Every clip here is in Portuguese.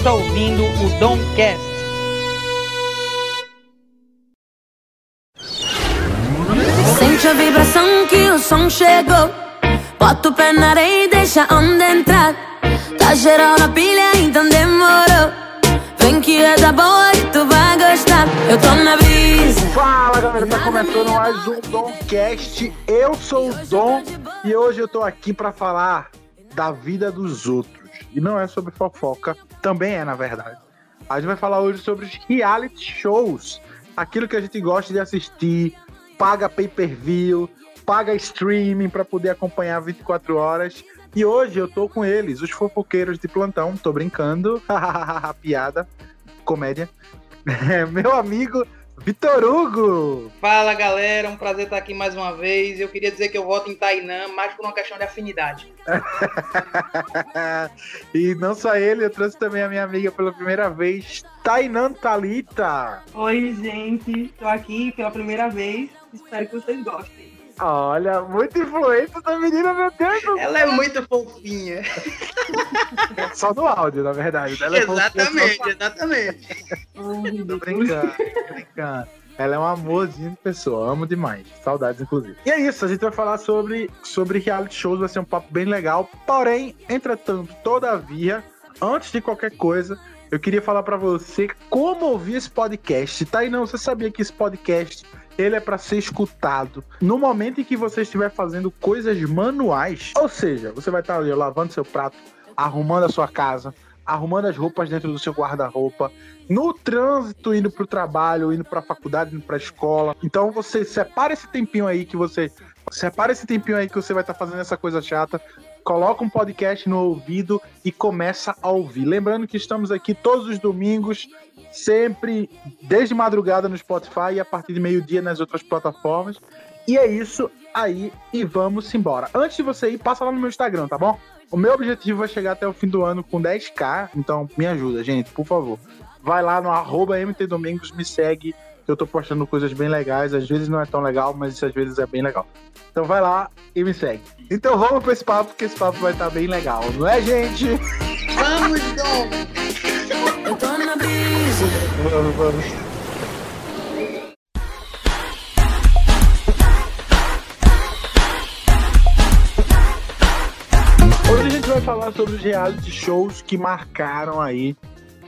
está ouvindo o Domcast. Sente a vibração que o som chegou. Bota o pé na areia e deixa a onda entrar. Tá geral na pilha, então demorou. Vem que é da boa e tu vai gostar. Eu tô na brisa. Fala galera, tá começando mais um Domcast. Eu sou o Dom e hoje eu tô aqui pra falar da vida dos outros. E não é sobre fofoca, também é na verdade. A gente vai falar hoje sobre os reality shows, aquilo que a gente gosta de assistir, paga pay-per-view, paga streaming pra poder acompanhar 24 horas. E hoje eu tô com eles, os fofoqueiros de plantão, tô brincando, piada, comédia. Meu amigo Vitor Hugo! Fala galera, um prazer estar aqui mais uma vez. Eu queria dizer que eu voto em Tainã, mais por uma questão de afinidade. e não só ele, eu trouxe também a minha amiga pela primeira vez, Tainan Talita. Oi, gente, tô aqui pela primeira vez. Espero que vocês gostem. Olha, muito influente essa menina, meu Deus do Ela é muito fofinha. Só no áudio, na verdade. Ela é exatamente, exatamente. Tô brincando, tô brincando. Ela é um amorzinho de pessoa, amo demais. Saudades, inclusive. E é isso, a gente vai falar sobre, sobre reality shows, vai ser um papo bem legal. Porém, entretanto, todavia, antes de qualquer coisa, eu queria falar pra você como ouvir esse podcast. Tá aí não, você sabia que esse podcast ele é pra ser escutado no momento em que você estiver fazendo coisas manuais. Ou seja, você vai estar ali lavando seu prato, arrumando a sua casa, arrumando as roupas dentro do seu guarda-roupa, no trânsito, indo pro trabalho, indo pra faculdade, indo pra escola. Então você separa esse tempinho aí que você. Separa esse tempinho aí que você vai estar fazendo essa coisa chata. Coloca um podcast no ouvido e começa a ouvir. Lembrando que estamos aqui todos os domingos, sempre desde madrugada no Spotify e a partir de meio-dia nas outras plataformas. E é isso aí e vamos embora. Antes de você ir, passa lá no meu Instagram, tá bom? O meu objetivo é chegar até o fim do ano com 10k, então me ajuda, gente, por favor. Vai lá no MTDomingos, me segue, eu tô postando coisas bem legais. Às vezes não é tão legal, mas às vezes é bem legal. Então vai lá e me segue. Então vamos pra esse papo, que esse papo vai estar bem legal, não é, gente? Vamos, vamos. Hoje a gente vai falar sobre os reality shows que marcaram aí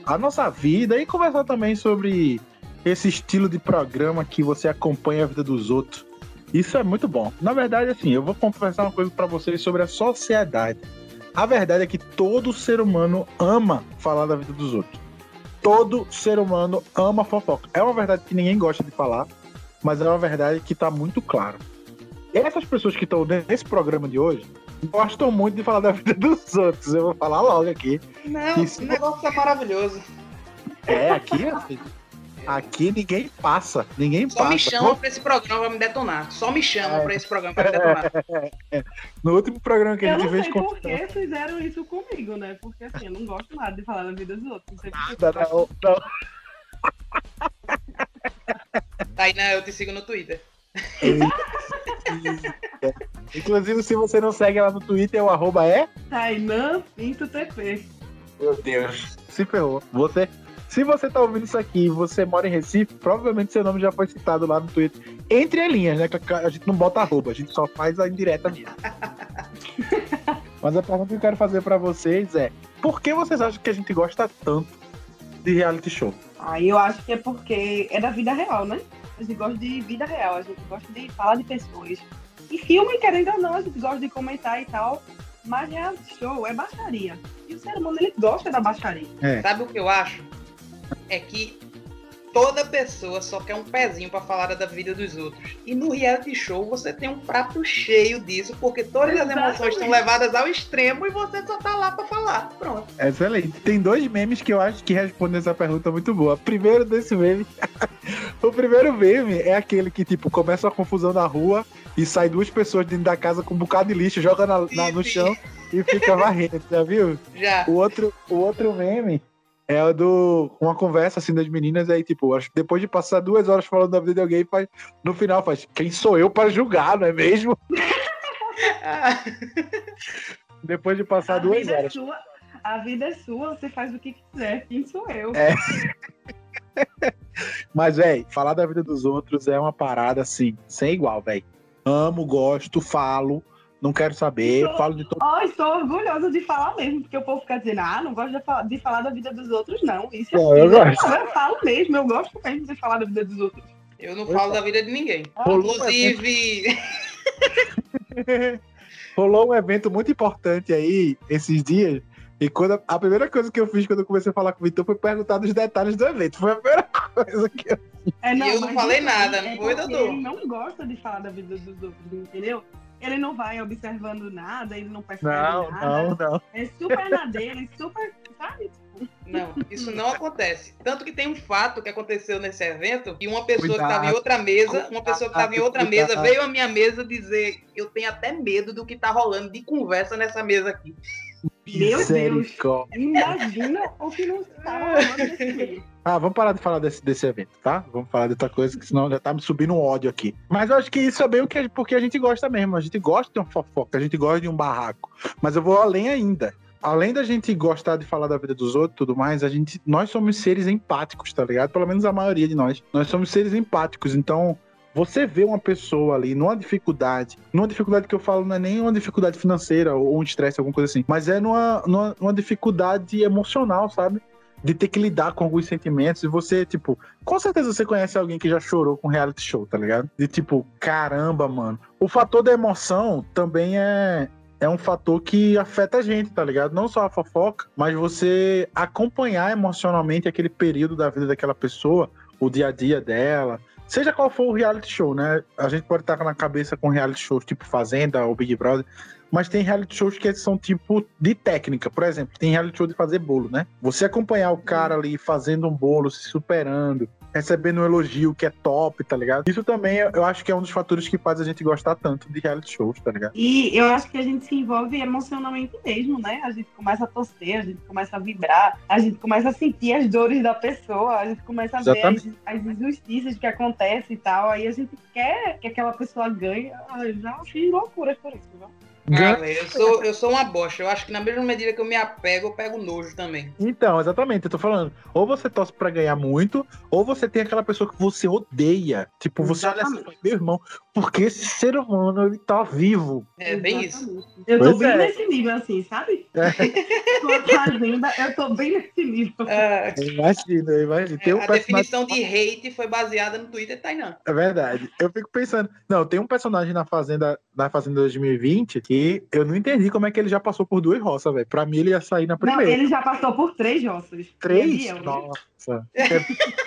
a nossa vida e conversar também sobre esse estilo de programa que você acompanha a vida dos outros. Isso é muito bom. Na verdade, assim, eu vou conversar uma coisa pra vocês sobre a sociedade. A verdade é que todo ser humano ama falar da vida dos outros. Todo ser humano ama fofoca. É uma verdade que ninguém gosta de falar, mas é uma verdade que tá muito claro. Essas pessoas que estão nesse programa de hoje gostam muito de falar da vida dos outros. Eu vou falar logo aqui. Não, o negócio tá maravilhoso. É, aqui, assim, aqui ninguém passa. Ninguém Só passa. me chama pra esse programa pra me detonar. Só me chama pra esse programa pra me detonar. No último programa que a Eu gente não fez sei com por que fizeram isso comigo, né? Porque assim, eu não gosto nada de falar da vida dos outros. Não sei que. Não, não. Tainá, eu te sigo no Twitter. Inclusive, se você não segue ela no Twitter, o arroba é. Tainã Pinto TP. Meu Deus. Se ferrou. Você. Se você tá ouvindo isso aqui e você mora em Recife, provavelmente seu nome já foi citado lá no Twitter. Entre as linhas, né? A gente não bota arroba, a gente só faz a indireta mesmo. Mas a pergunta que eu quero fazer pra vocês é: por que vocês acham que a gente gosta tanto de reality show? Aí eu acho que é porque é da vida real, né? A gente gosta de vida real, a gente gosta de falar de pessoas. E filme, querendo ou não, a gente gosta de comentar e tal. Mas reality show é baixaria. E o ser humano, ele gosta da baixaria. Sabe o que eu acho? É que toda pessoa só quer um pezinho pra falar da vida dos outros. E no reality show você tem um prato cheio disso, porque todas as emoções Exatamente. estão levadas ao extremo e você só tá lá pra falar. Pronto. Excelente. Tem dois memes que eu acho que respondem essa pergunta muito boa. Primeiro desse meme. o primeiro meme é aquele que, tipo, começa uma confusão na rua e sai duas pessoas dentro da casa com um bocado de lixo, joga na- na- no chão e fica varrendo, já viu? Já. O outro, o outro meme é o do. Uma conversa assim das meninas, aí, tipo, acho que depois de passar duas horas falando da vida de alguém, faz, no final faz, quem sou eu para julgar, não é mesmo? Depois de passar a duas vida é horas. sua, A vida é sua, você faz o que quiser. Quem sou eu? É. Mas, velho, falar da vida dos outros é uma parada assim, sem igual, velho. Amo, gosto, falo, não quero saber, Estou- falo de todo. Ó, estou orgulhosa de falar mesmo, porque o povo fica dizendo, ah, não gosto de falar, de falar da vida dos outros, não. Isso é Não, eu gosto. Não, eu falo mesmo, eu gosto mesmo de falar da vida dos outros. Eu não falo da vida de ninguém. Evento- Inclusive, Rolou um evento muito importante aí esses dias. E quando a, a primeira coisa que eu fiz quando eu comecei a falar com o Vitor foi perguntar dos detalhes do evento. Foi a primeira coisa que eu. É, E eu não falei nada, aí não é foi, Dodô? Ele não gosta de falar da vida dos outros, entendeu? Ele não vai observando nada, ele não percebe Não, nada. não, não. É super na dele, super, sabe? não, isso não acontece. Tanto que tem um fato que aconteceu nesse evento, que uma pessoa que estava em Cuidado. outra mesa, uma pessoa que estava em outra Cuidado. mesa, veio à minha mesa dizer, eu tenho até medo do que tá rolando de conversa nessa mesa aqui. Meu Deus. Imagina o que não está rolando nesse meio. Ah, vamos parar de falar desse, desse evento, tá? Vamos falar de outra coisa, que senão já tá me subindo um ódio aqui. Mas eu acho que isso é bem o que porque a gente gosta mesmo. A gente gosta de uma fofoca, a gente gosta de um barraco. Mas eu vou além ainda. Além da gente gostar de falar da vida dos outros e tudo mais, a gente, nós somos seres empáticos, tá ligado? Pelo menos a maioria de nós. Nós somos seres empáticos. Então, você vê uma pessoa ali numa dificuldade, numa dificuldade que eu falo não é nem uma dificuldade financeira ou um estresse, alguma coisa assim, mas é numa, numa, numa dificuldade emocional, sabe? De ter que lidar com alguns sentimentos e você, tipo, com certeza você conhece alguém que já chorou com reality show, tá ligado? De tipo, caramba, mano. O fator da emoção também é, é um fator que afeta a gente, tá ligado? Não só a fofoca, mas você acompanhar emocionalmente aquele período da vida daquela pessoa, o dia a dia dela. Seja qual for o reality show, né? A gente pode estar na cabeça com reality shows tipo Fazenda ou Big Brother, mas tem reality shows que são tipo de técnica. Por exemplo, tem reality show de fazer bolo, né? Você acompanhar o cara ali fazendo um bolo, se superando, recebendo um elogio que é top, tá ligado? Isso também eu acho que é um dos fatores que faz a gente gostar tanto de reality shows, tá ligado? E eu acho que a gente se envolve emocionalmente mesmo, né? A gente começa a torcer, a gente começa a vibrar, a gente começa a sentir as dores da pessoa, a gente começa a Exatamente. ver as, as injustiças que acontecem e tal. Aí a gente quer que aquela pessoa ganhe. Ah, Eu já fiz loucuras por isso, viu? Ah, eu sou, eu sou uma bosta. Eu acho que na mesma medida que eu me apego, eu pego nojo também. Então, exatamente, eu tô falando. Ou você torce pra ganhar muito, ou você tem aquela pessoa que você odeia. Tipo, você olha assim, meu irmão, porque esse ser humano, ele tá vivo. É bem isso. Exatamente. Eu tô Pois bem é. nesse nível, assim, sabe? É. Com a fazenda, eu tô bem nesse nível. Eu imagino, eu imagino. Tem um a personagem... definição de hate foi baseada no Twitter Tainan. É verdade. Eu fico pensando. Não, tem um personagem na Fazenda, na Fazenda 2020 que eu não entendi como é que ele já passou por duas roças, velho. Pra mim, ele ia sair na Não, primeira. ele já passou por três roças. Três? Eu? Nossa.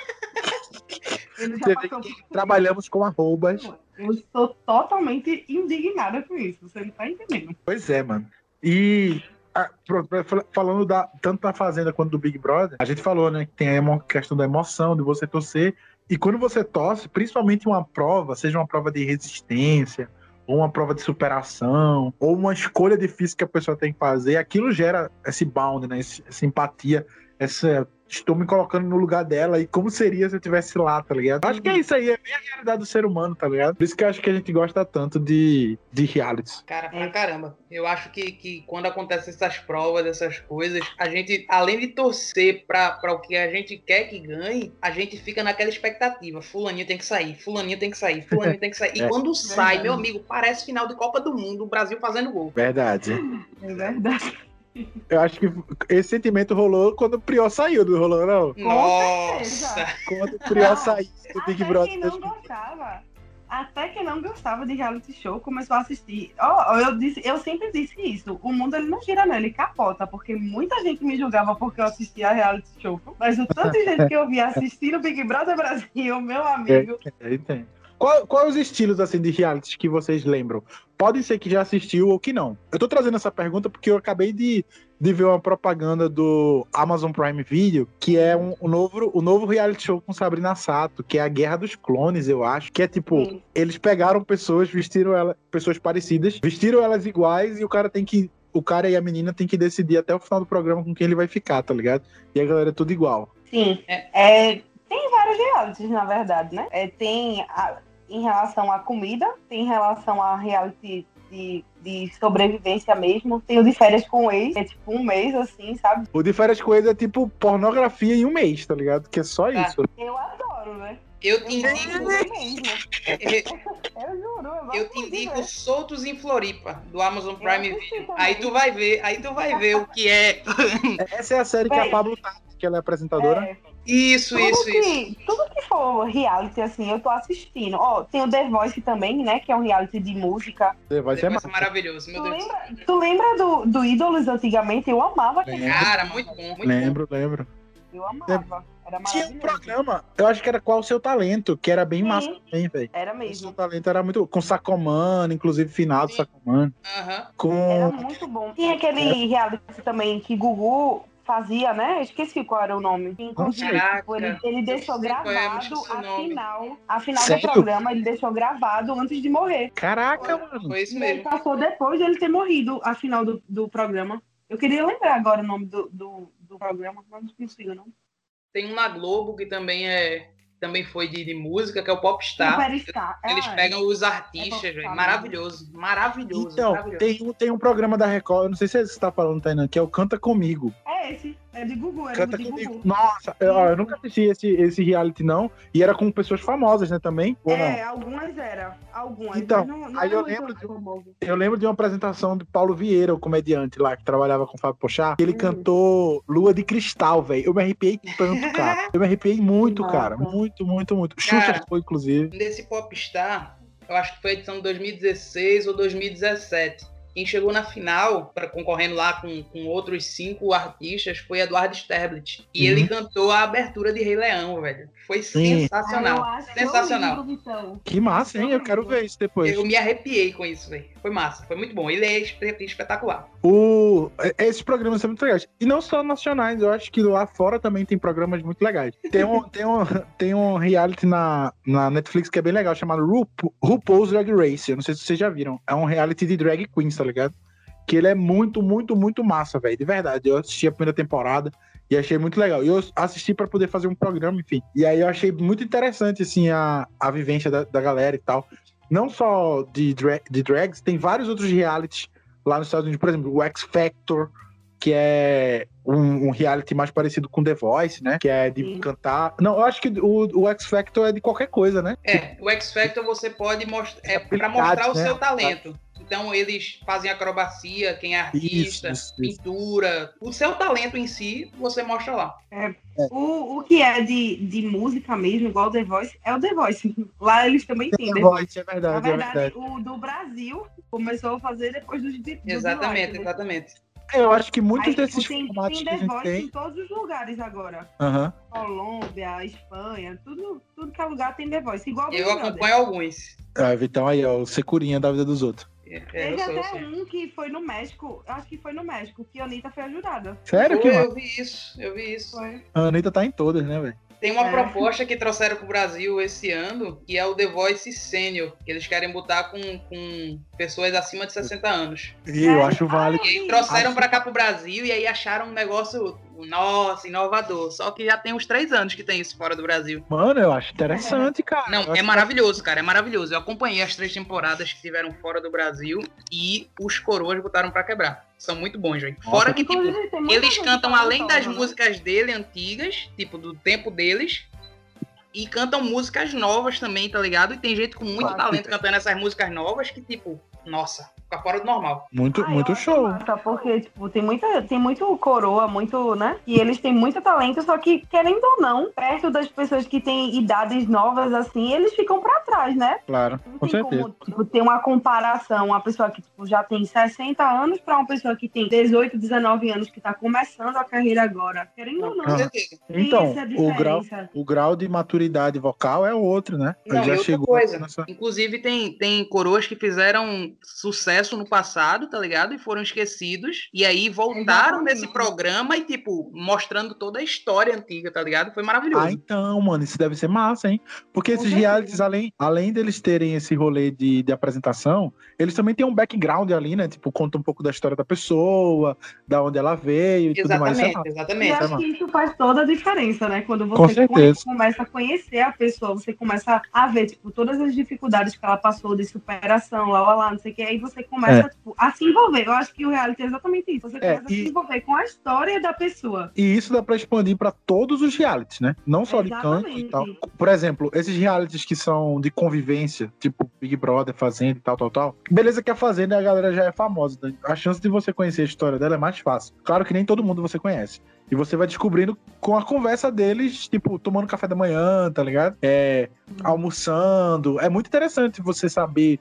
Ele já Você vê passou que por trabalhamos com arrobas. Eu estou totalmente indignada com isso. Você não tá entendendo. Pois é, mano. E ah, pronto, falando da, tanto da Fazenda quanto do Big Brother, a gente falou, né, que tem a questão da emoção, de você torcer. E quando você torce, principalmente uma prova, seja uma prova de resistência, ou uma prova de superação, ou uma escolha difícil que a pessoa tem que fazer, aquilo gera esse bound, né, essa empatia, essa estou me colocando no lugar dela e como seria se eu estivesse lá, tá ligado? Acho que é isso aí, é bem a realidade do ser humano, tá ligado? Por isso que eu acho que a gente gosta tanto de, de realities. Cara, pra caramba. Eu acho que, que quando acontecem essas provas, essas coisas, a gente, além de torcer pra, pra o que a gente quer que ganhe, a gente fica naquela expectativa. Fulaninho tem que sair, fulaninho tem que sair, fulaninho tem que sair. E É. quando sai, meu amigo, parece final de Copa do Mundo, o Brasil fazendo gol. Verdade. É verdade. Eu acho que esse sentimento rolou quando o Prior saiu, não rolou, não? Nossa! Quando o Prior Não, saiu do Big Até Brother. quem não gostava, até quem não gostava de reality show começou a assistir. Ó, eu, disse, eu sempre disse isso. O mundo ele não gira, não, ele capota. Porque muita gente me julgava porque eu assistia reality show. Mas o tanto de gente que eu via assistindo Big Brother Brasil, meu amigo. É, entendo. Qual, qual os estilos assim de realities que vocês lembram? Podem ser que já assistiu ou que não. Eu tô trazendo essa pergunta porque eu acabei de, de ver uma propaganda do Amazon Prime Video, que é um, um novo, o novo reality show com Sabrina Sato, que é a Guerra dos Clones, eu acho. Que é tipo, Sim. eles pegaram pessoas, vestiram ela, pessoas parecidas, vestiram elas iguais e o cara tem que. O cara e a menina tem que decidir até o final do programa com quem ele vai ficar, tá ligado? E a galera é tudo igual. Sim. É. É, tem vários realities, na verdade, né? É, tem a- em relação à comida, tem em relação a reality de, de sobrevivência mesmo. Tem o de férias com o ex, que é tipo um mês, assim, sabe? O de férias com eles é tipo pornografia em um mês, tá ligado? Que é só Tá. isso. Eu adoro, né? Eu te Eu indico, juro eu Eu juro, eu, te gosto de indico ver. Soltos em Floripa, do Amazon Prime Eu Video. Aí tu vai ver, aí tu vai ver o que é. Essa é a série que a. Pablo tá, que ela é apresentadora. É, Isso, tudo, isso, isso. que, tudo que for reality, assim, eu tô assistindo. Ó, tem o The Voice também, né? Que é um reality de música. Vai ser Vai massa. ser maravilhoso, meu Tu Deus. lembra, tu lembra do, do Ídolos antigamente? Eu amava aquele Lembro. Cara, muito bom, muito bom. Lembro, lembro. Eu amava. Era Tinha um programa, eu acho que era Qual o Seu Talento, que era bem Sim. massa também, velho. Era O Seu mesmo. Talento era muito. Com Sacomano, inclusive finado. Sacomano. Aham. Era Com. muito bom. Tinha aquele reality também que Gugu fazia, né? Eu esqueci qual era o nome. Inclusive, tipo, ele, ele deixou é, gravado a final, a final Sério? do programa, ele deixou gravado antes de morrer. Caraca, mano. Foi isso mesmo. passou depois de ele ter morrido a final do, do programa. Eu queria lembrar agora o nome do, do, do programa, mas não consigo, não. Tem um na Globo que também é. Também foi de, de música, que é o Popstar. Superstar. Eles é. pegam os É artistas, Popstar velho. Maravilhoso. Maravilhoso. Então, maravilhoso. tem um, tem um programa da Record, eu não sei se você tá falando, Tainan, que é o Canta Comigo. É esse. É de Gugu, é Canta de Comigo. Gugu. Nossa, eu, eu nunca assisti esse, esse reality, não. E era com pessoas famosas, né, também? Ou É, não? algumas era. Algumas. Então, mas não, não aí é eu lembro de um-. Eu lembro de uma apresentação do Paulo Vieira, o comediante lá, que trabalhava com o Fábio Pochá. Ele Hum. cantou Lua de Cristal, velho. Eu me arrepiei tanto, cara. Eu me arrepiei muito, Que cara. Muito, muito, muito. Xuxa Cara. foi, inclusive. Nesse Popstar, eu acho que foi a edição de 2016 ou 2017. Quem chegou na final, pra, concorrendo lá com, com outros cinco artistas, foi Eduardo Sterblit. E Uhum. ele cantou a abertura de Rei Leão, velho. Foi Sim. sensacional. Ah, Sensacional. lindo, Vitão. Que massa, hein? Eu quero ver isso depois. Eu me arrepiei com isso, velho. Foi massa, foi muito bom. Ele é espe- espetacular. O... é- Esses programas são muito legais. E não só nacionais, eu acho que lá fora também tem programas muito legais. Tem um, tem um, tem um reality na, na Netflix que é bem legal, chamado Ru- RuPaul's Drag Race. Eu não sei se vocês já viram. É um reality de drag queens, tá ligado? Que ele é muito, muito, muito massa, velho. De verdade. Eu assisti a primeira temporada e achei muito legal. E eu assisti pra poder fazer um programa, enfim. E aí eu achei muito interessante, assim, a, a vivência da, da galera e tal. Não só de, dra de drags, tem vários outros realities lá nos Estados Unidos, por exemplo, o X Factor, que é um, um reality mais parecido com The Voice, né? Que é de Sim. cantar. Não, eu acho que o, o X Factor é de qualquer coisa, né? É, o X Factor você pode mostrar. É pra mostrar o né? seu talento. Então eles fazem acrobacia, quem é artista, Isso, isso, isso. pintura. O seu talento em si, você mostra lá. O, o que é de, de música mesmo, igual o The Voice, é o The Voice. Lá eles também têm The The Voice. Voice, é Na verdade, é verdade, verdade. o do Brasil começou a fazer depois dos de, do Exatamente, né? exatamente. Eu acho que muitos Aí, desses tem, formatos tem que a The gente Voice em tem. todos os lugares agora. Aham. Colômbia, Espanha, tudo, tudo que é lugar tem The Voice. Igual Eu Brother. acompanho alguns. Ah, Vitão aí, ó, o securinha da vida dos outros. É, Teve até um que foi no México, acho que foi no México, que a Anitta foi ajudada. Sério que Foi, massa. eu vi isso, eu vi isso. Foi. a Anitta tá em todas, né, velho? Tem uma É. proposta que trouxeram pro Brasil esse ano, que é o The Voice Senior, que eles querem botar com, com pessoas acima de 60 anos. E eu É. acho válido. E aí trouxeram pra cá pro Brasil e aí acharam um negócio, nossa, inovador. Só que já tem uns três anos que tem isso fora do Brasil. Mano, eu acho interessante, cara. Eu Não, acho é maravilhoso, cara, é maravilhoso. Eu acompanhei as três temporadas que tiveram fora do Brasil e os coroas botaram pra quebrar. São muito bons, velho. Fora que, tipo, eles cantam além das né? músicas dele antigas, tipo, do tempo deles. E cantam músicas novas também, tá ligado? E tem gente com muito Claro. talento cantando essas músicas novas que, tipo, nossa, fica fora do normal. Muito, Ah, muito show. massa, porque, tipo, tem, muita, tem muito coroa, muito, né? E eles têm muito talento, só que, querendo ou não, perto das pessoas que têm idades novas, assim, eles ficam pra trás, né? Claro, Não com tem certeza. como, tipo, ter uma comparação, uma pessoa que, tipo, já tem 60 anos pra uma pessoa que tem 18, 19 anos, que tá começando a carreira agora. Querendo ou não, Ah. Então, essa o grau, o grau de maturidade vocal é outro, né? Não, já outra chegou coisa, nessa... inclusive tem, tem coroas que fizeram sucesso no passado, tá ligado? E foram esquecidos. E aí voltaram Exatamente. nesse programa e, tipo, mostrando toda a história antiga, tá ligado? Foi maravilhoso. Ah, então, mano, isso deve ser massa, hein? Porque Com esses certeza. realities, além, além deles terem esse rolê de, de apresentação, eles também têm um background ali, né? Tipo, conta um pouco da história da pessoa, da onde ela veio e tudo mais. É exatamente. E exatamente. é acho que isso faz toda a diferença, né? Quando Com você certeza. come- começa a conhecer a pessoa, você começa a ver, tipo, todas as dificuldades que ela passou de superação, lá, lá, lá, não sei o que, aí você começa tipo, a se envolver. Eu acho que o reality é exatamente isso. Você É, começa a e- se envolver com a história da pessoa. E isso dá pra expandir pra todos os realities, né? Não só de canto e Exatamente. tal. Por exemplo, esses realities que são de convivência, tipo Big Brother, Fazenda e tal, tal, tal. Beleza que a Fazenda a galera já é famosa. né? A chance de você conhecer a história dela é mais fácil. Claro que nem todo mundo você conhece. E você vai descobrindo com a conversa deles, tipo, tomando café da manhã, tá ligado? É, almoçando. É muito interessante você saber.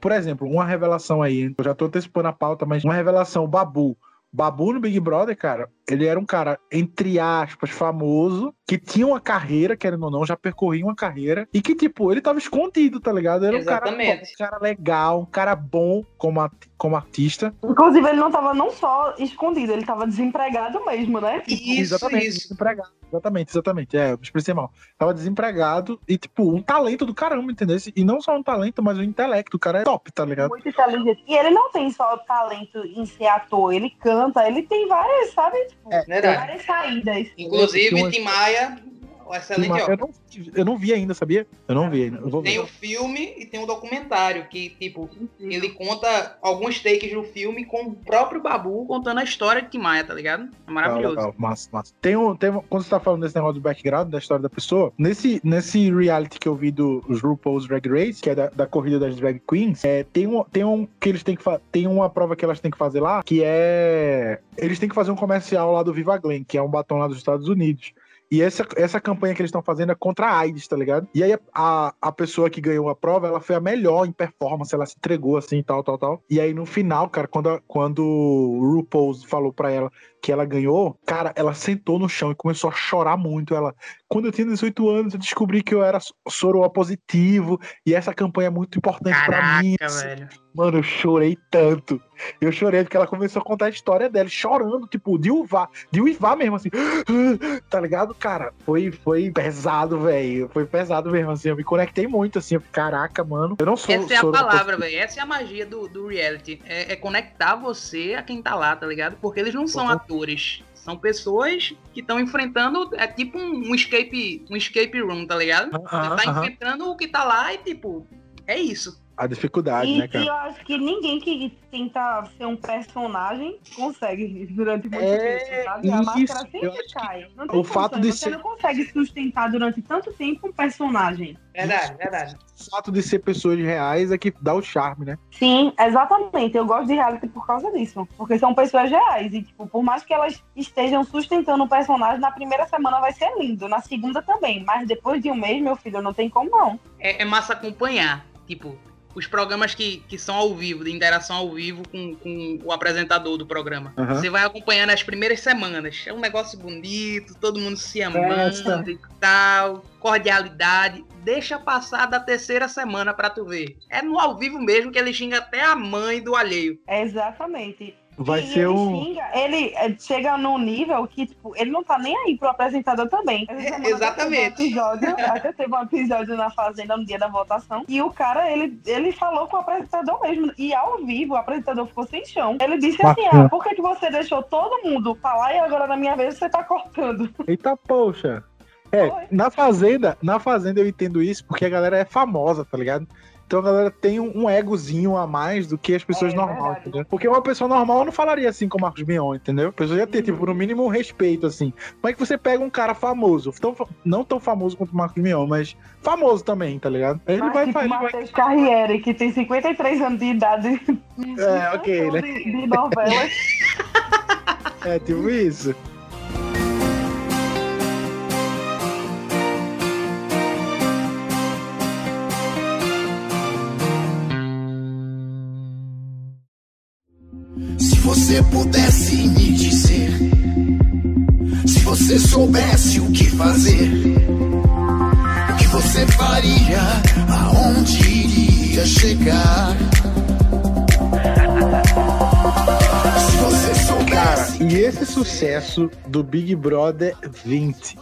Por exemplo, uma revelação aí, eu já tô antecipando a pauta, mas uma revelação, o Babu. Babu no Big Brother, cara, ele era um cara, entre aspas, famoso, que tinha uma carreira, querendo ou não, já percorria uma carreira, e que, tipo, ele tava escondido, tá ligado? Era um cara, um cara legal, um cara bom como, at- como artista. Inclusive, ele não tava não só escondido, ele tava desempregado mesmo, né? Isso, exatamente, isso. desempregado. Exatamente, exatamente. É, eu me expressei mal. Tava desempregado e, tipo, um talento do caramba, entendeu? E não só um talento, mas um intelecto. O cara é top, tá ligado? Muito inteligente. E ele não tem só talento em ser ator, ele canta, ele tem várias, sabe? Tipo, É, Verdade. várias saídas. Inclusive, Tim Maia, um excelente obra. eu, não, vi- eu não vi ainda, sabia? Eu não vi ainda. Eu vou ver. Tem o filme e tem um documentário que, tipo, ele conta alguns takes do filme com o próprio Babu contando a história de Tim Maia, tá ligado? É maravilhoso. Legal, legal. Massa, massa. Tem um, tem um- quando você tá falando desse negócio do background, da história da pessoa, nesse, nesse reality que eu vi do RuPaul's Drag Race, que é da, da corrida das drag queens, é, tem, um, tem um que eles têm que tem uma prova que elas têm que fazer lá, que é eles têm que fazer um comercial lá do Viva Glen, que é um batom lá dos Estados Unidos. E essa, essa campanha que eles estão fazendo é contra a AIDS, tá ligado? E aí a, a, pessoa que ganhou a prova, ela foi a melhor em performance, ela se entregou assim, tal, tal, tal. E aí no final, cara, quando, quando o RuPaul falou pra ela que ela ganhou, cara, ela sentou no chão e começou a chorar muito. Ela, quando eu tinha 18 anos, eu descobri que eu era soro positivo e essa campanha é muito importante pra mim. Caraca, velho. Mano, eu chorei tanto. Eu chorei porque ela começou a contar a história dela, chorando, tipo, de uvar, de uivar mesmo, assim. Tá ligado, cara? Foi, foi pesado, velho. Foi pesado mesmo, assim. Eu me conectei muito, assim. Eu, Caraca, mano. Eu não sou. Essa é a palavra, velho. Essa é a magia do, do reality. É, é conectar você a quem tá lá, tá ligado? Porque eles não são Uhum. Atores. São pessoas que estão enfrentando. É tipo um, um escape, um escape room, tá ligado? Você tá enfrentando o que tá lá e, tipo, é isso. A dificuldade, E, né, e cara? eu acho que ninguém que tenta ser um personagem consegue durante muito É, tempo, sabe? A máscara sempre cai. Não tem o fato de você ser- não consegue sustentar durante tanto tempo um personagem. Verdade, verdade. O fato de ser pessoas reais é que dá o charme, né? Sim, exatamente. Eu gosto de reality por causa disso. Porque são pessoas reais. E, tipo, por mais que elas estejam sustentando o personagem, na primeira semana vai ser lindo. Na segunda também. Mas depois de um mês, meu filho, não tem como não. É, é massa acompanhar. Tipo, os programas que, que são ao vivo, de interação ao vivo com, com o apresentador do programa. Aham. Você vai acompanhando as primeiras semanas. É um negócio bonito, todo mundo se amando Festa. e tal, cordialidade. Deixa passar da terceira semana pra tu ver. É no ao vivo mesmo que ele xinga até a mãe do alheio. Exatamente. Vai e ser ele um. xinga, ele é, chega num nível que, tipo, ele não tá nem aí pro apresentador também. Semana exatamente. Episódio, até teve um episódio na Fazenda no dia da votação. E o cara, ele, ele falou com o apresentador mesmo. E ao vivo, o apresentador ficou sem chão. Ele disse assim: Bacana. ah, por que, que você deixou todo mundo falar e agora na minha vez você tá cortando? Eita, poxa. É, Foi. na Fazenda, na Fazenda eu entendo isso porque a galera é famosa, tá ligado? Então a galera tem um, um egozinho a mais do que as pessoas É, normais, verdade. entendeu? Porque uma pessoa normal não falaria assim com o Marcos Mion, entendeu? A pessoa ia ter, tipo, no mínimo um respeito, assim. Como é que você pega um cara famoso, tão, não tão famoso quanto o Marcos Mion, mas famoso também, tá ligado? Ele Mas, vai, tipo, vai Matheus Carriere, que tem 53 anos de idade. É, ok, né? De, de novelas. É, tipo isso. Sucesso do Big Brother 20?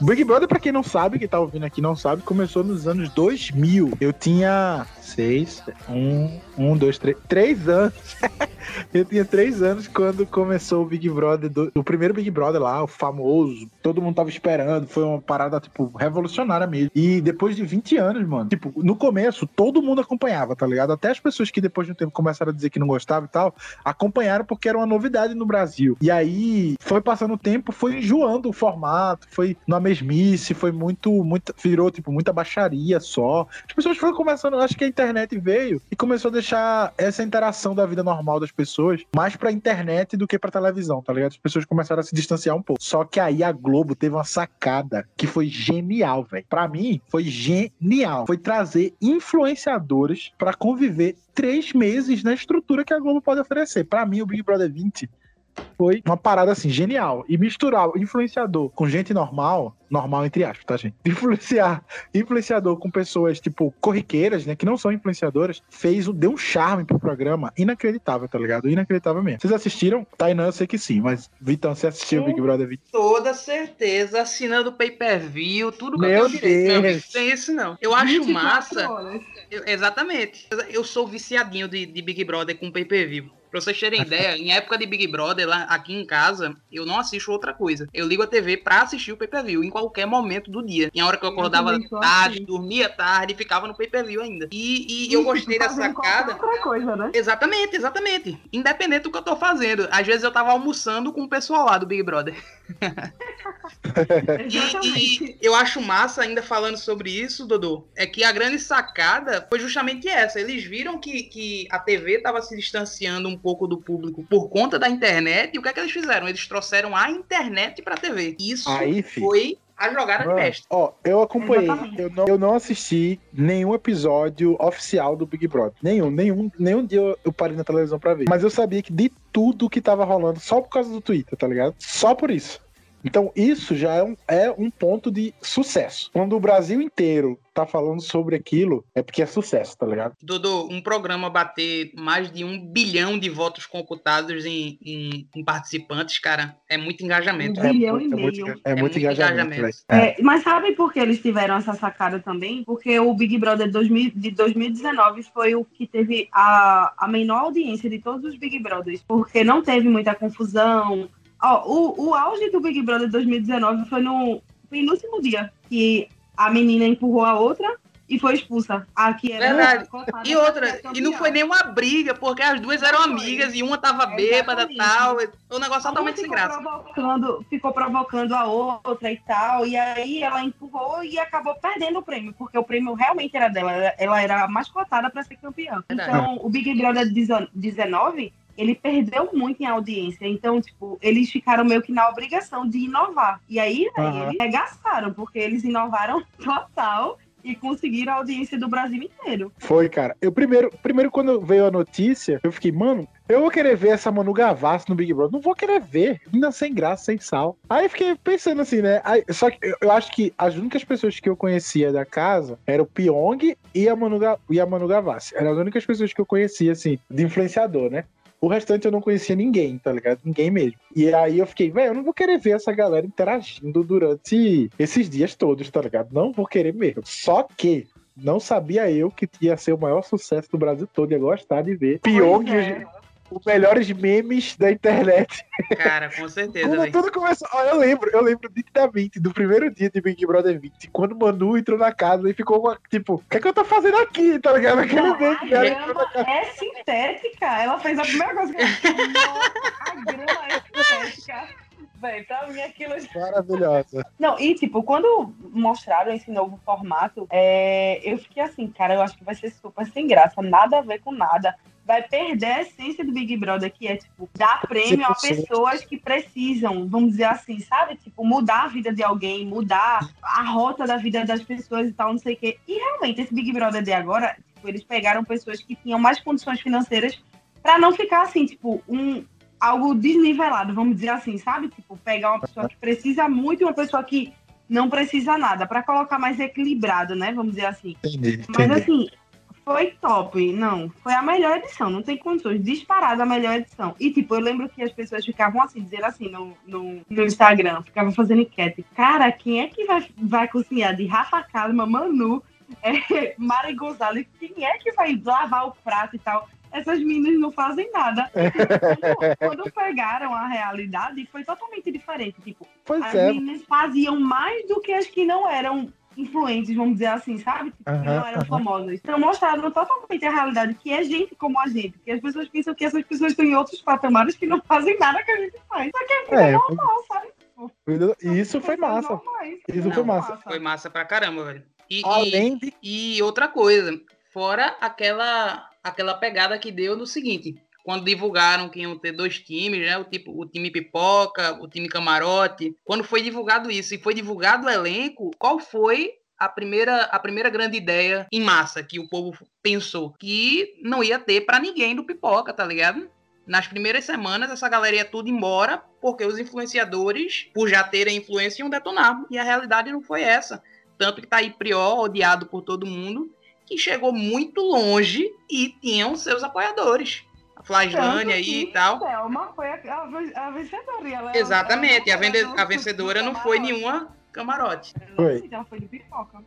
O Big Brother, pra quem não sabe, que tá ouvindo aqui não sabe, começou nos anos 2000. Eu tinha seis, um, um, dois, três, três anos. eu tinha três anos quando começou o Big Brother, do, o primeiro Big Brother lá, o famoso, todo mundo tava esperando, foi uma parada, tipo, revolucionária mesmo. E depois de 20 anos, mano, tipo, no começo, todo mundo acompanhava, tá ligado? Até as pessoas que depois de um tempo começaram a dizer que não gostavam e tal, acompanharam porque era uma novidade no Brasil. E aí, foi passando o tempo, foi enjoando o formato, foi na mesmice, foi muito, muito, virou, tipo, muita baixaria só. As pessoas foram começando, acho que a internet veio e começou a deixar essa interação da vida normal das pessoas mais pra internet do que pra televisão, tá ligado? As pessoas começaram a se distanciar um pouco. Só que aí a Globo teve uma sacada que foi genial, velho. Pra mim, foi genial. Foi trazer influenciadores pra conviver três meses na estrutura que a Globo pode oferecer. Pra mim, o Big Brother 20 foi uma parada assim, genial. E misturar o influenciador com gente normal, normal entre aspas, tá, gente? Influenciar influenciador com pessoas, tipo, corriqueiras, né, que não são influenciadoras, fez, deu um charme pro programa inacreditável, tá ligado? Inacreditável mesmo. Vocês assistiram? Tainan, eu sei que sim, mas Vitão, você assistiu o Big Brother 20? Toda certeza, assinando pay-per-view, tudo que Meu eu tenho direito. Não, Deus. tem isso não. Eu acho 24 massa. eu- exatamente. Eu sou viciadinho de, de Big Brother com pay-per-view. Pra vocês terem ideia, em época de Big Brother, lá aqui em casa, eu não assisto outra coisa. Eu ligo a TV pra assistir o pay-per-view em qualquer momento do dia. Em hora que eu Eu acordava também sou tarde, assim. dormia tarde, ficava no pay-per-view ainda. E, e eu gostei qualquer sacada. outra coisa, né? Exatamente, exatamente. Independente do que eu tô fazendo. Às vezes eu tava almoçando com o pessoal lá do Big Brother. Exatamente. E eu acho massa, ainda falando sobre isso, Dodô, é que a grande sacada foi justamente essa. Eles viram que, que a TV estava se distanciando um pouco do público por conta da internet, e o que é que eles fizeram? Eles trouxeram a internet pra TV. Isso Aí, foi a jogada de Mano, mestre. ó, eu acompanhei, eu não, eu não assisti nenhum episódio oficial do Big Brother. Nenhum, nenhum, nenhum dia eu, eu parei na televisão pra ver. Mas eu sabia que de tudo que tava rolando, só por causa do Twitter, tá ligado? Só por isso. Então, isso já é um, é um ponto de sucesso. Quando o Brasil inteiro tá falando sobre aquilo, é porque é sucesso, tá ligado? Dodô, um programa bater mais de um bilhão de votos computados em, em- em participantes, cara, é muito engajamento. Um bilhão é, e muito- é muito, meio. é É muito muito engajamento, engajamento. É. É, mas sabe por que eles tiveram essa sacada também? Porque o Big Brother 2000 de 2019 foi o que teve a, a menor audiência de todos os Big Brothers, porque não teve muita confusão. Ó, o, o auge do Big Brother 2019 foi no penúltimo dia, que a menina empurrou a outra e foi expulsa. A que era Verdade. E outra, e não foi nenhuma briga, porque as duas eram amigas e uma tava bêbada e tal. Foi um negócio totalmente sem graça. Provocando, ficou provocando a outra e tal, e aí ela empurrou e acabou perdendo o prêmio, porque o prêmio realmente era dela, ela- era mais cotada para ser campeã. Verdade. Então, o Big Brother 19, ele perdeu muito em audiência, então, tipo, eles ficaram meio que na obrigação de inovar. E aí, véi, Aham. eles regaçaram, porque eles inovaram total e conseguiram a audiência do Brasil inteiro. Foi, cara. Eu primeiro, primeiro quando veio a notícia, eu fiquei, mano, eu vou querer ver essa Manu Gavassi no Big Brother. Não vou querer ver. Ainda sem graça, sem sal. Aí eu fiquei pensando assim, né? Aí, só que eu, eu acho que as únicas pessoas que eu conhecia da casa eram o Pyong e a Manu, e a Manu Gavassi. Eram as únicas pessoas que eu conhecia, assim, de influenciador, né? O restante eu não conhecia ninguém, tá ligado? Ninguém mesmo. E aí eu fiquei, velho, eu não vou querer ver essa galera interagindo durante esses dias todos, tá ligado? Não vou querer mesmo. Só que não sabia eu que ia ser o maior sucesso do Brasil todo e ia gostar de ver Pois é. os melhores memes da internet. Cara, com certeza, Quando tudo começou. Ó, eu lembro, eu lembro nitidamente do primeiro dia de Big Brother 20, quando o Manu entrou na casa e ficou uma, tipo, o que é que eu tô fazendo aqui, tá ligado? Aquele meme a dela entrou na grama é sintética. Ela fez a primeira coisa que ela a grama é sintética. Véi, pra mim aquilo. Maravilhosa. Não, e tipo, quando mostraram esse novo formato, é, eu fiquei assim, cara, eu acho que vai ser super sem graça, nada a ver com nada. Vai perder a essência do Big Brother, que é, tipo, dar prêmio a 100%. pessoas que precisam, vamos dizer assim, sabe? Tipo, mudar a vida de alguém, mudar a rota da vida das pessoas e tal, não sei o quê. E realmente, esse Big Brother de agora, tipo, eles pegaram pessoas que tinham mais condições financeiras pra não ficar assim, tipo, um algo desnivelado, vamos dizer assim, sabe? Tipo, pegar uma pessoa que precisa muito e uma pessoa que não precisa nada, pra colocar mais equilibrado, né? Vamos dizer assim. Entendi, Mas entendi. assim, foi top. Não, foi a melhor edição, não tem condições. Disparada a melhor edição. E tipo, eu lembro que as pessoas ficavam assim, dizendo assim no, no, no Instagram, ficavam fazendo enquete. Cara, quem é que vai, vai cozinhar de Rafa Kalimann, Manu, é, Mari Gonzalez, quem é que vai lavar o prato e tal? Essas meninas não fazem nada. Quando, quando pegaram a realidade, foi totalmente diferente. Tipo, Pois as é. meninas faziam mais do que as que não eram influentes, vamos dizer assim, sabe? Tipo, que não eram famosas. Então mostraram totalmente a realidade, que é gente como a gente. Que as pessoas pensam que essas pessoas estão em outros patamares que não fazem nada que a gente faz. Só que é vida É, normal, sabe? E isso foi massa. normais. Isso Não, foi massa. Foi massa pra caramba, velho. E, e- Além de. E outra coisa, fora aquela aquela pegada que deu no seguinte, quando divulgaram que iam ter dois times, né? O tipo o time pipoca, o time camarote. Quando foi divulgado isso e foi divulgado o elenco, qual foi a primeira a primeira grande ideia em massa que o povo pensou que não ia ter pra ninguém do pipoca, tá ligado? Nas primeiras semanas, essa galera ia tudo embora, porque os influenciadores, por já terem influência, iam detonar. E a realidade não foi essa. Tanto que tá aí Prior, odiado por todo mundo, que chegou muito longe e tinham seus apoiadores. A Flaslane aí e tal. Thelma foi a, a, a vencedora. ela- Exatamente. E a, ela vende- não a foi vencedora do não foi nenhuma camarote. Foi. Ela foi do pipoca.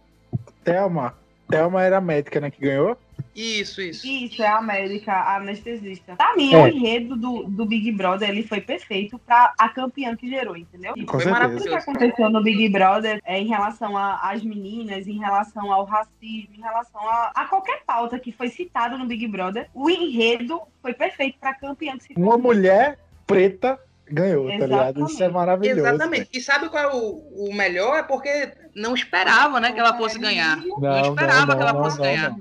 Thelma. Thelma era a médica, né, que ganhou? Isso, isso. Isso, é a médica, a anestesista. Pra mim, É. o enredo do, do Big Brother, ele foi perfeito pra a campeã que gerou, entendeu? Com Foi certeza. Tudo que maravilhoso. aconteceu no Big Brother é em relação a- às meninas, em relação ao racismo, em relação a, a qualquer pauta que foi citada no Big Brother, o enredo foi perfeito pra campeã que se Uma mulher preta ganhou, tá ligado? Isso é Exatamente. maravilhoso. Exatamente. E sabe qual é o, o melhor? É porque não esperava, né, que ela fosse ganhar. Não, esperava não, que ela não, fosse não, ganhar.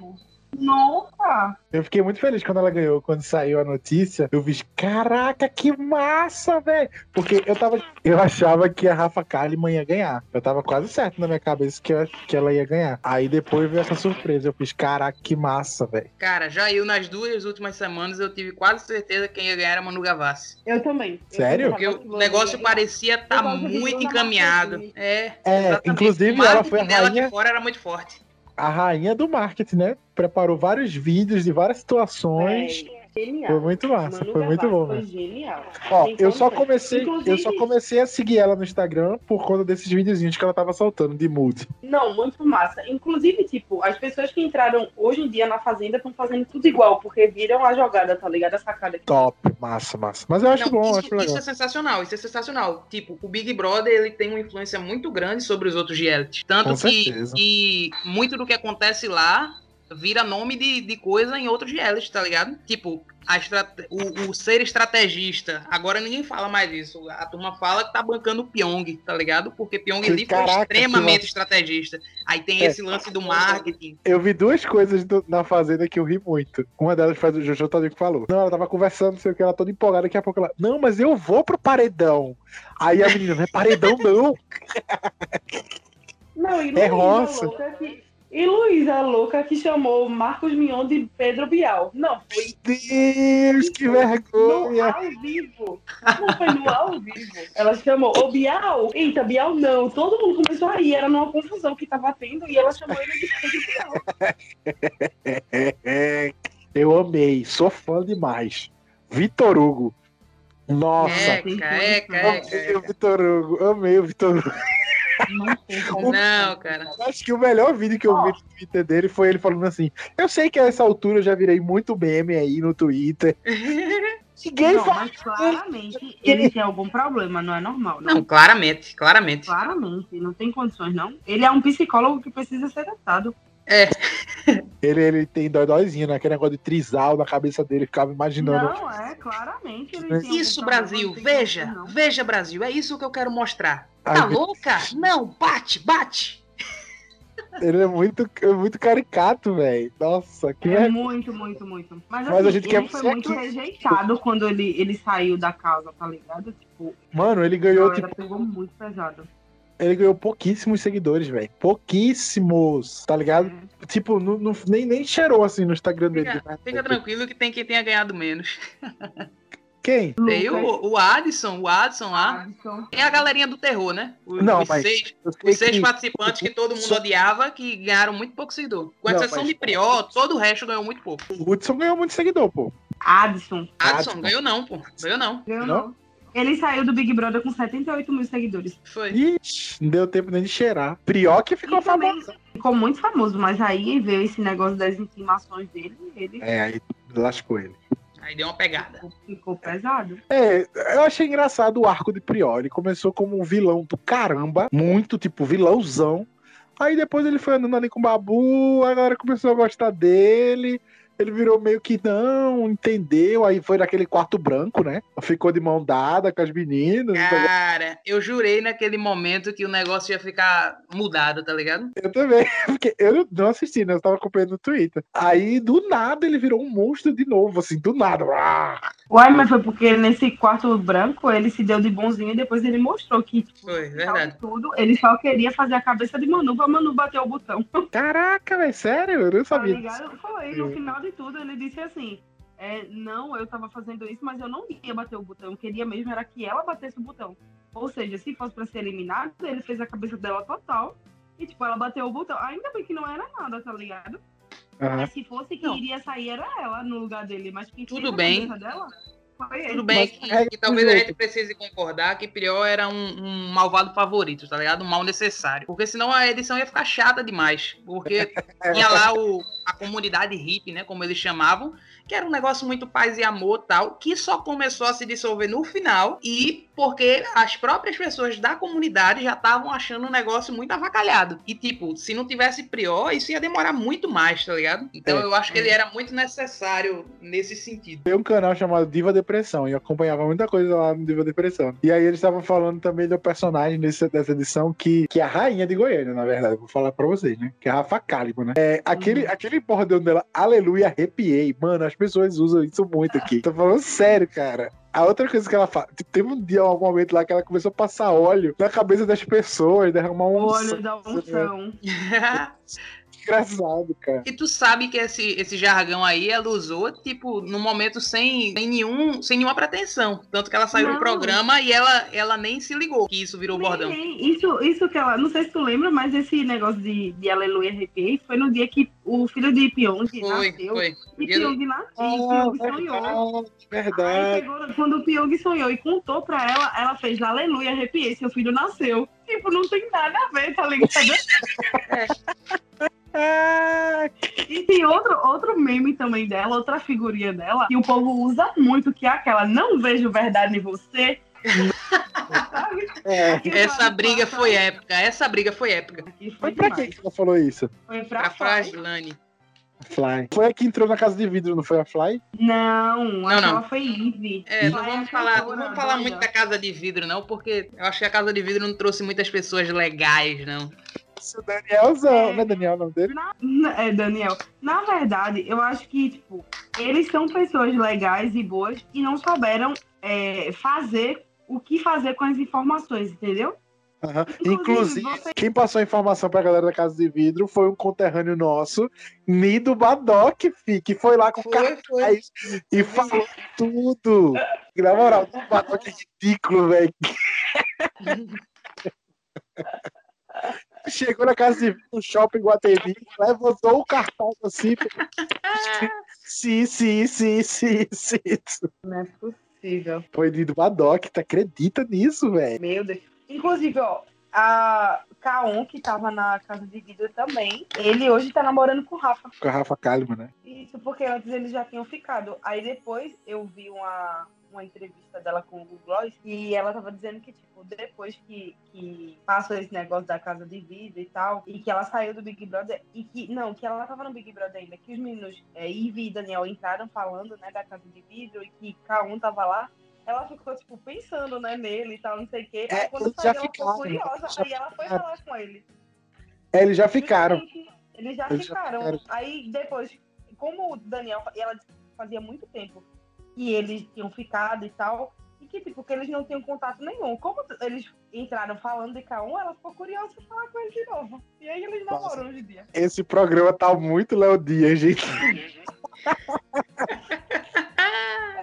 Nossa! Eu fiquei muito feliz quando ela ganhou, quando saiu a notícia. Eu vi, caraca, que massa, velho! Porque eu tava. Eu achava que a Rafa Kalimann ia ganhar. Eu tava quase certo na minha cabeça que, eu- que ela ia ganhar. Aí depois veio essa surpresa. Eu fiz, caraca, que massa, velho. Cara, já eu nas duas últimas semanas eu tive quase certeza que quem ia ganhar era Manu Gavassi. Eu também. Eu Sério? Porque o negócio ia- parecia estar de muito encaminhado. É, É, exatamente. inclusive, ela foi a marketing dela rainha- de fora era muito forte. A rainha do marketing, né? Preparou vários vídeos de várias situações. Véi, Genial. Foi muito massa, Manu foi muito Gavassi bom, Foi genial. Ó, eu só condições. comecei, eu só Inclusive- comecei a seguir ela no Instagram por conta desses videozinhos que ela tava soltando de mood. Não, muito massa. Inclusive, tipo, as pessoas que entraram hoje em dia na Fazenda estão fazendo tudo igual, porque viram a jogada, tá ligado? A sacada aqui. Top, massa, massa. Mas eu acho Não, bom, isso, acho legal. isso é sensacional, isso é sensacional. Tipo, o Big Brother ele tem uma influência muito grande sobre os outros reality. Tanto Com que, certeza. que muito do que acontece lá vira nome de, de coisa em outros reality, tá ligado? Tipo, a estrate- o, o ser estrategista. Agora ninguém fala mais disso. A turma fala que tá bancando o Pyong, tá ligado? Porque Pyong Que ali foi extremamente estrategista. Aí tem É. esse lance do marketing. Eu vi duas coisas do- na Fazenda que eu ri muito. Uma delas foi do Jojo Todinho que falou. Não, ela tava conversando, não sei o que, ela toda empolgada. Daqui a pouco ela, não, mas eu vou pro paredão. Aí a menina, não é paredão não. Não, e É roça. que. E Luísa louca que chamou Marcos Mion de Pedro Bial. Não, foi Deus, que no vergonha. ao vivo. Não foi no ao vivo. Ela chamou, ô Bial. Eita, Bial não. Todo mundo começou a rir. Era numa confusão que tava tendo e ela chamou ele de Pedro Bial. Eu amei, sou fã demais. Vitor Hugo. Nossa, Eca, eca, eca, amei o. Vitor Hugo, amei o Vitor Hugo. Não cara. Acho que o melhor vídeo que eu vi no Twitter dele foi ele falando assim: Eu sei que a essa altura eu já virei muito meme aí no Twitter. Ninguém Não, fala. mas claramente ele tem algum problema, não é normal. Não. Não, claramente, claramente. Claramente, não tem condições, não. Ele é um psicólogo que precisa ser tratado. Ele, ele tem dóizinho, né? Aquele negócio de trisal na cabeça dele, ficava imaginando. Não, é, claramente. Ele tem algum Isso, Brasil, veja, não. veja, Brasil, é isso que eu quero mostrar. Ai, Tá meu- louca? Não, bate, bate. Ele é muito, é muito caricato, velho. Nossa, que É vergonha. muito, muito, muito. Mas, Mas assim, a gente quer ele foi você muito aqui. rejeitado quando ele, ele saiu da casa, tá ligado? Tipo, Mano, ele ganhou, tipo, pegou muito pesado. Ele ganhou pouquíssimos seguidores, velho. Pouquíssimos, tá ligado? Tipo, não, não- nem, nem cheirou assim no Instagram dele. Fica, fica tranquilo que tem quem tenha ganhado menos. Quem? Tem o, o Addison, o Addison lá. Adson, É a galerinha do terror, né? Os, Não, os mas- seis, os seis que- participantes que todo mundo Só- odiava, que ganharam muito pouco seguidor. Com exceção mas- de Prior, todo o resto ganhou muito pouco. O Hudson ganhou muito seguidor, pô. Adson, Addison Addison. ganhou não, pô. Ganhou não. ganhou Não? Ele saiu do Big Brother com 78 mil seguidores. Foi. Ixi, não deu tempo nem de cheirar. Prior que ficou também famoso. Ficou muito famoso, mas aí veio esse negócio das intimações dele. Ele É, aí lascou ele. Aí deu uma pegada. Ficou pesado. É, eu achei engraçado o arco de Priori. Começou como um vilão do caramba, muito tipo vilãozão. Aí depois ele foi andando ali com o Babu, a galera começou a gostar dele. Ele virou meio que não, entendeu? Aí foi naquele quarto branco, né? Ficou de mão dada com as meninas. Cara, eu jurei naquele momento que o negócio ia ficar mudado, tá ligado? Eu também, porque eu não assisti, né? Eu tava acompanhando no Twitter. Aí, do nada, ele virou um monstro de novo, assim, do nada. Uai, mas foi porque nesse quarto branco ele se deu de bonzinho e depois ele mostrou que, Foi, verdade. de tudo, ele só queria fazer a cabeça de Manu pra Manu bater o botão. Caraca, velho, sério? Eu não Tá sabia. disso. ligado? Foi, no final de tudo, ele disse assim. é, não, eu tava fazendo isso, mas eu não ia bater o botão. Eu queria mesmo era que ela batesse o botão. Ou seja, se fosse pra ser eliminado, ele fez a cabeça dela total. E, tipo, ela bateu o botão. Ainda bem que não era nada, tá ligado? Aham. Mas se fosse quem Não. iria sair, era ela no lugar dele. Mas quem Tudo fez a bem. cabeça dela foi ele. Tudo bem Mas que, regra que talvez a gente precise concordar que Prior era um, um malvado favorito, tá ligado? Um mal necessário. Porque senão a edição ia ficar chata demais. Porque tinha lá o, a comunidade hippie, né? Como eles chamavam, que era um negócio muito paz e amor tal, que só começou a se dissolver no final e porque as próprias pessoas da comunidade já estavam achando o negócio muito avacalhado. E tipo, se não tivesse Prior, isso ia demorar muito mais, tá ligado? Então É. eu acho que ele era muito necessário nesse sentido. Tem um canal chamado Diva Depressão e eu acompanhava muita coisa lá no Diva Depressão. E aí eles estavam falando também do personagem desse, dessa edição que, que é a rainha de Goiânia, na verdade. Vou falar pra vocês, né? Que é a Rafa Kalimann, né? É, aquele, aquele bordão dela, aleluia, arrepiei. Mano, as pessoas usam isso muito aqui. Tô falando sério, cara. A outra coisa que ela fala, tipo, teve um dia, algum momento lá que ela começou a passar óleo na cabeça das pessoas, derramar um O olho da unção. engraçado, cara. E tu sabe que esse, esse jargão aí ela usou, tipo, no momento sem, sem, nenhum, sem nenhuma pretensão. Tanto que ela saiu do Não. programa e ela, ela nem se ligou que isso virou bordão. Ninguém. Isso, isso que ela. Não sei se tu lembra, mas esse negócio de, de Aleluia Arrepiei foi no dia que o filho de Pyong Foi, nasceu. foi. E do- Pyong nasceu. Pyong sonhou. Aí verdade. pegou, quando o Pyong sonhou e contou pra ela, ela fez Aleluia, arrepiei, seu filho nasceu. Tipo, não tem nada a ver, tá ligado? Ah, E tem outro, outro meme também dela, outra figurinha dela, que o povo usa muito, que é aquela, não vejo verdade em você. É. Essa briga passa- foi épica. Essa briga foi épica. Foi Foi pra demais. quem que ela falou isso? Foi pra Pra. Fraslane. Fly. Foi a que entrou na casa de vidro, não foi a Fly? Não, Não, não. foi Ivy. É, não Fly é vamos a falar, não vamos falar muito da Casa de Vidro, não, porque eu acho que a Casa de Vidro não trouxe muitas pessoas legais, não. Isso, Danielzão, É. né, Daniel, o nome dele? Na- É, Daniel. Na verdade, eu acho que, tipo, eles são pessoas legais e boas e não souberam é, fazer o que fazer com as informações, entendeu? Aham. Inclusive, Inclusive, você- quem passou a informação pra galera da Casa de Vidro foi um conterrâneo nosso, Nido Badoc, fi, que foi lá com o foi. cartaz e falou tudo. E, na moral, o Badoc é ridículo, velho. Chegou na casa de no shopping Guatemi, levantou o cartaz assim. Sim, sim, sim, sim, sim. Não é possível. Foi Nido Badoc, tu acredita nisso, velho? Meu Deus. Inclusive, ó, a Kaon, que tava na casa de vidro também, ele hoje tá namorando com o Rafa. Com a Rafa Kalimann, né? Isso porque antes eles já tinham ficado. Aí depois eu vi uma, uma entrevista dela com o Google Gloss e ela tava dizendo que, tipo, depois que, que passou esse negócio da casa de vidro e tal, e que ela saiu do Big Brother, e que, não, que ela tava no Big Brother ainda, que os meninos, é, Ivy e Daniel entraram falando, né, da casa de vidro e que K1 tava lá. Ela ficou, tipo, pensando, né, nele e tal, não sei o quê. Aí É, quando saiu, ela ficou ficaram, curiosa, já aí ela foi ficaram. falar com ele. É, eles já ficaram. Justamente, Eles já Eles já ficaram. ficaram. Aí depois, como o Daniel e ela fazia muito tempo que eles tinham ficado e tal, e que tipo, que eles não tinham contato nenhum. Como eles entraram falando de K1, ela ficou curiosa de falar com ele de novo. E aí eles namoram hoje em dia. Esse programa tá muito Léo Dias, gente.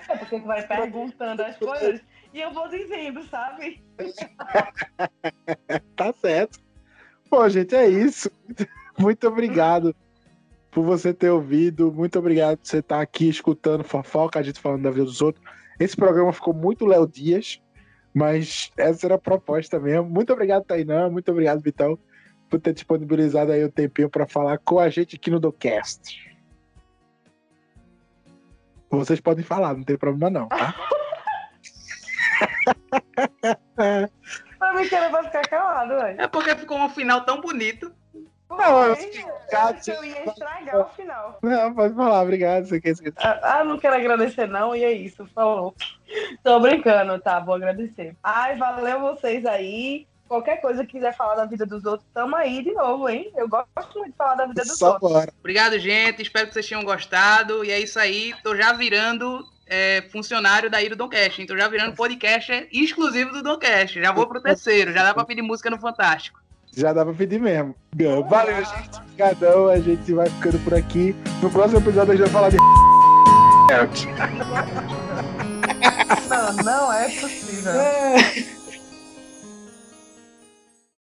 É porque vai perguntando as coisas e eu vou dizendo, sabe? Tá certo. Bom, gente, é isso. Muito obrigado por você ter ouvido. Muito obrigado por você estar aqui escutando fofoca, a gente falando da vida dos outros. Esse programa ficou muito Léo Dias, mas essa era a proposta mesmo. Muito obrigado, Tainã. Muito obrigado, Vitão, por ter disponibilizado aí o tempinho para falar com a gente aqui no DoCast. Vocês podem falar, não tem problema não, tá? Pra mim que ele vai ficar calado, velho. É porque ficou um final tão bonito. Não, eu Foi, fiquei eu ligado, acho que eu ia estragar o final. Não, pode falar, obrigado. Você quer esquecer. Ah, ah, não quero agradecer, não, e é isso, falou. Tô brincando, tá? Vou agradecer. Ai, valeu vocês aí. Qualquer coisa que quiser falar da vida dos outros, tamo aí de novo, hein? Eu gosto muito de falar da vida dos Só outros. bora. Obrigado, gente. Espero que vocês tenham gostado. E é isso aí. Tô já virando é, funcionário da Iro Doncast. Tô já virando podcast exclusivo do Doncast. Já vou pro terceiro. Já dá pra pedir música no Fantástico. Já dá pra pedir mesmo. Valeu, gente. Obrigadão. A gente vai ficando por aqui. No próximo episódio a gente vai falar de. Não, não é possível.